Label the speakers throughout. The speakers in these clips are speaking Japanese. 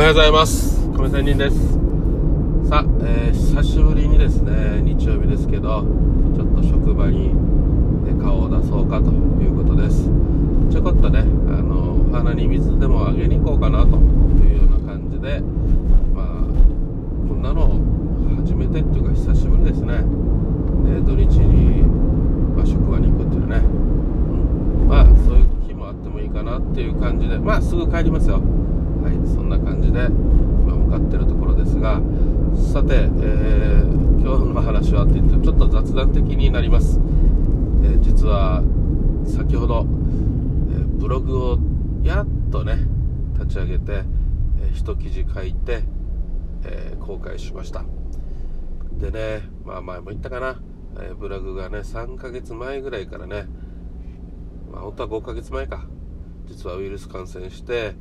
Speaker 1: おはようございます。亀仙人です。さあ、えー、久しぶりにですね日曜日ですけどちょっと職場に顔を出そうかということです。ちょこっとねあのお花に水でもあげに行こうかなというような感じでまあこんなの初めてっていうか久しぶりですね、え土日に、まあ、職場に行くっていうね、うん、まあそういう日もあってもいいかなっていう感じでまあすぐ帰りますよ。はいそんな感じで今向かってるところですがさて、えー、今日の話はって言ってちょっと雑談的になります、えー、実は先ほど、えー、ブログをやっとね立ち上げて、えー、一記事書いて、え公開しました。でねまあ前も言ったかな、えブログがね3ヶ月前ぐらいからねまあ本当は5ヶ月前か。実はウイルス感染して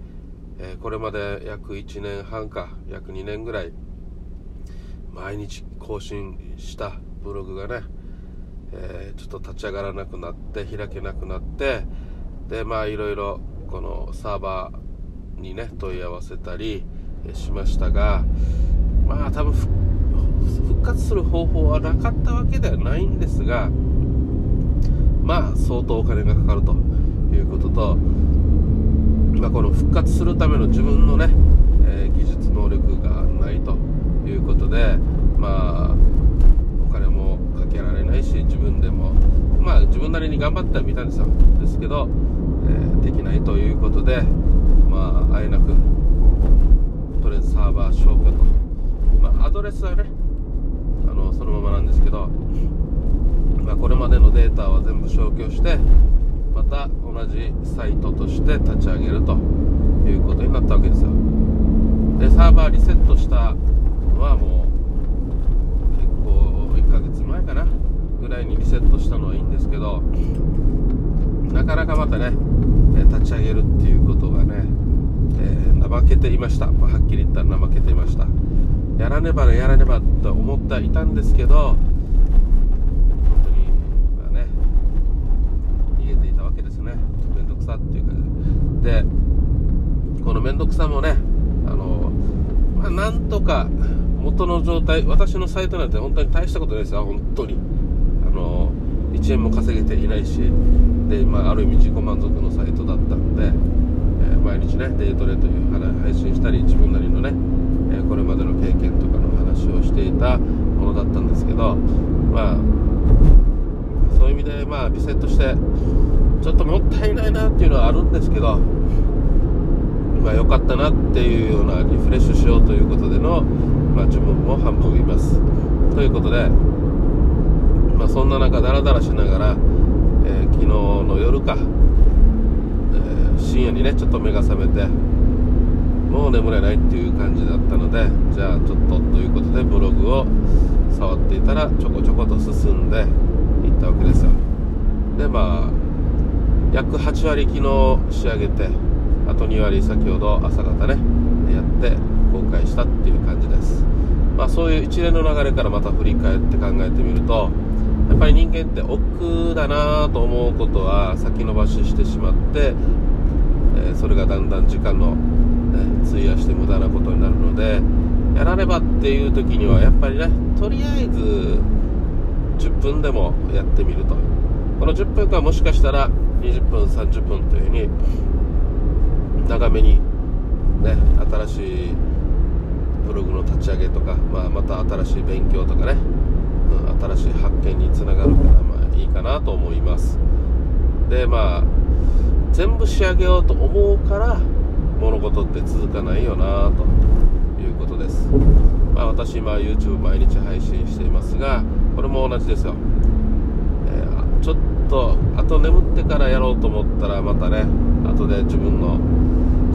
Speaker 1: えー、これまで約1年半か約2年ぐらい毎日更新したブログがね、えー、ちょっと立ち上がらなくなって開けなくなってでまあいろいろこのサーバーにね問い合わせたりしましたがまあ多分復活する方法はなかったわけではないんですがまあ相当お金がかかるということとまあ、この復活するための自分のね、えー、技術能力がないということでまあお金もかけられないし自分でもまあ自分なりに頑張ってはみたんですよですけど、えー、できないということでまああえなくとりあえずサーバー消去と。まあアドレスはねあのそのままなんですけどまあこれまでのデータは全部消去してまた同じサイトとして立ち上げるということになったわけですよ。でサーバーリセットしたのはもう結構1ヶ月前かな。ぐらいにリセットしたのはいいんですけどなかなかまたね立ち上げるっていうことがね、えー、怠けていました、まあ、はっきり言ったら怠けていました。やらねばやらねばと思っていたんですけどさっていうかでこの面倒くさもねあの、まあ、なんとか元の状態私のサイトなんて本当に大したことないですよ本当に。あの1円も稼げていないしで、まあ、ある意味自己満足のサイトだったんで、えー、毎日ねデイトレという配信したり自分なりのね、え、これまでの経験とかの話をしていたものだったんですけどまあそういう意味でまあリセットしてちょっともったいないなっていうのはあるんですけどまあ良かったなっていうようなリフレッシュしようということでの、まあ、自分も半分います。ということで、まあ、そんな中ダラダラしながら、えー、昨日の夜か、えー、深夜にねちょっと目が覚めてもう眠れないっていう感じだったのでじゃあちょっとということでブログを触っていたらちょこちょこと進んでいったわけですよ。でまあ約8割昨日仕上げてあと2割先ほど朝方ねやって公開したっていう感じです。まあそういう一連の流れからまた振り返って考えてみるとやっぱり人間って億劫だなと思うことは先延ばししてしまって、え、それがだんだん時間の、ね、費やして無駄なことになるのでやらねばっていう時にはやっぱりねとりあえず10分でもやってみると。この10分間もしかしたら20分30分というふうに長めにね新しいブログの立ち上げとか、まあ、また新しい勉強とかね、うん、新しい発見につながるからまあいいかなと思います。でまあ全部仕上げようと思うから物事って続かないよなということです、まあ、私今 YouTube 毎日配信していますがこれも同じですよ、えー、ちょっとあと眠ってからやろうと思ったらまたね後で自分の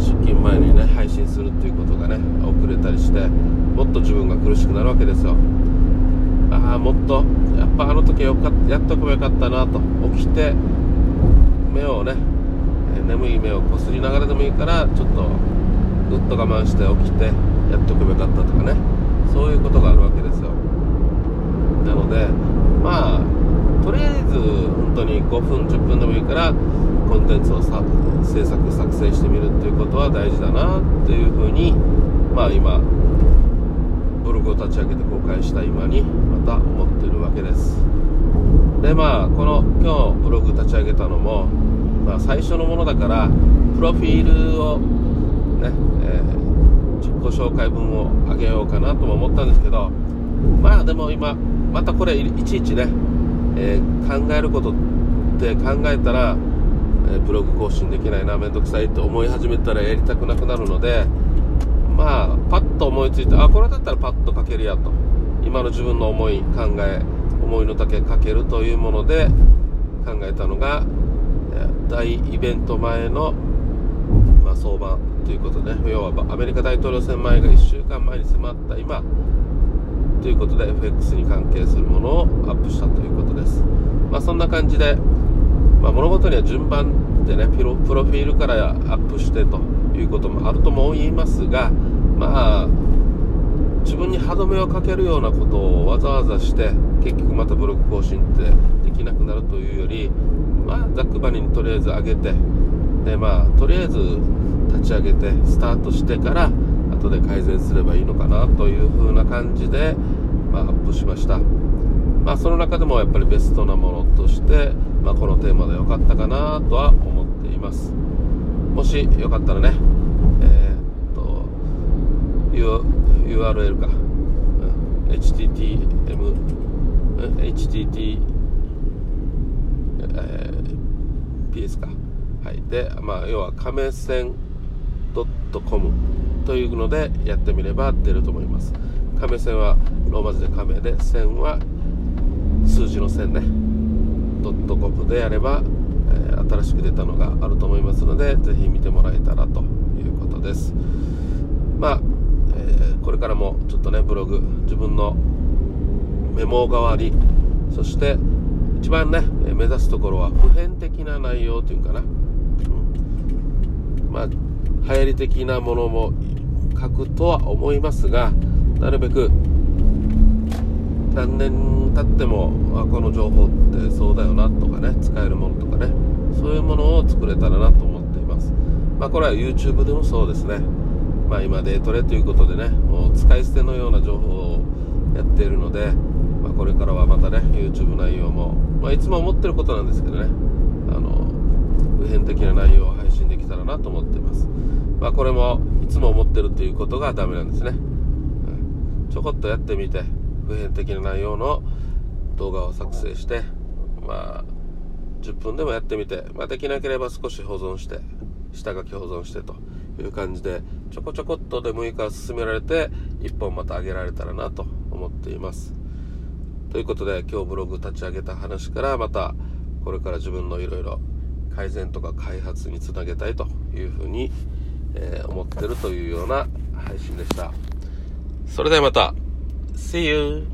Speaker 1: 出勤前にね配信するっていうことがね遅れたりしてもっと自分が苦しくなるわけですよ。ああもっとやっぱあの時よかやっとけばよかったなと起きて目をね眠い目をこすりながらでもいいからちょっとぐっと我慢して起きてやっとけばよかったとかね。そういうことがあるわけですよ。なのでまあとりあえず本当に5分10分でもいいからコンテンツをさ制作作成してみるっていうことは大事だなっていうふうにまあ今ブログを立ち上げて公開した今にまた思ってるわけです。でまあこの今日ブログ立ち上げたのも、まあ、最初のものだからプロフィールをね、えー、自己紹介文を上げようかなとも思ったんですけどまあでも今またこれいちいちね、えー、考えることって考えたら、え、ブログ更新できないなめんどくさいって思い始めたらやりたくなくなるのでまあパッと思いついてあこれだったらパッと書けるやと。今の自分の思い考え思いの丈書けるというもので考えたのが大イベント前の、まあ、相場ということで要はアメリカ大統領選前が1週間前に迫った今ということで FX に関係するものをアップしたということです、まあ、そんな感じで、まあ、物事には順番でねプロフィールからアップしてということもあるとも言いますがまあ自分に歯止めをかけるようなことをわざわざして結局またブログ更新ってできなくなるというよりまあざっくばりにとりあえず上げてでまあとりあえず立ち上げてスタートしてから後で改善すればいいのかなという風な感じで、まあ、アップしました。まあその中でもやっぱりベストなものとして、まあ、このテーマで良かったかなとは思っています。もしよかったらねえー、っと URL か、HTTM HTT、えー、PS か。はい。でまあ要は亀線 .com というのでやってみれば出ると思います。亀線はローマ字で亀で線は数字の線ね。ドットコムでやれば、えー、新しく出たのがあると思いますのでぜひ見てもらえたらということです。まあ、えー、これからもちょっとねブログ自分のメモ代わりそして一番ね目指すところは普遍的な内容というかな、うん、まあ流行り的なものも書くとは思いますがなるべく何年経ってもあこの情報ってそうだよなとかね使えるものとかねそういうものを作れたらなと思っています。まあこれは YouTube でもそうですね。まあ今デートレということでねもう使い捨てのような情報をやっているのでまあ、これからはまたね YouTube 内容も、まあ、いつも思ってることなんですけどねあの普遍的な内容を配信できたらなと思っています、まあ、これもいつも思ってるということがダメなんですね、ちょこっとやってみて普遍的な内容の動画を作成してまあ10分でもやってみて、まあ、できなければ少し保存して下書き保存してという感じでちょこちょこっとでもいいから進められて1本また上げられたらなと思っていますということで今日ブログ立ち上げた話からまたこれから自分のいろいろ改善とか開発につなげたいというふうに、え、思ってるというような配信でした。それではまた See you!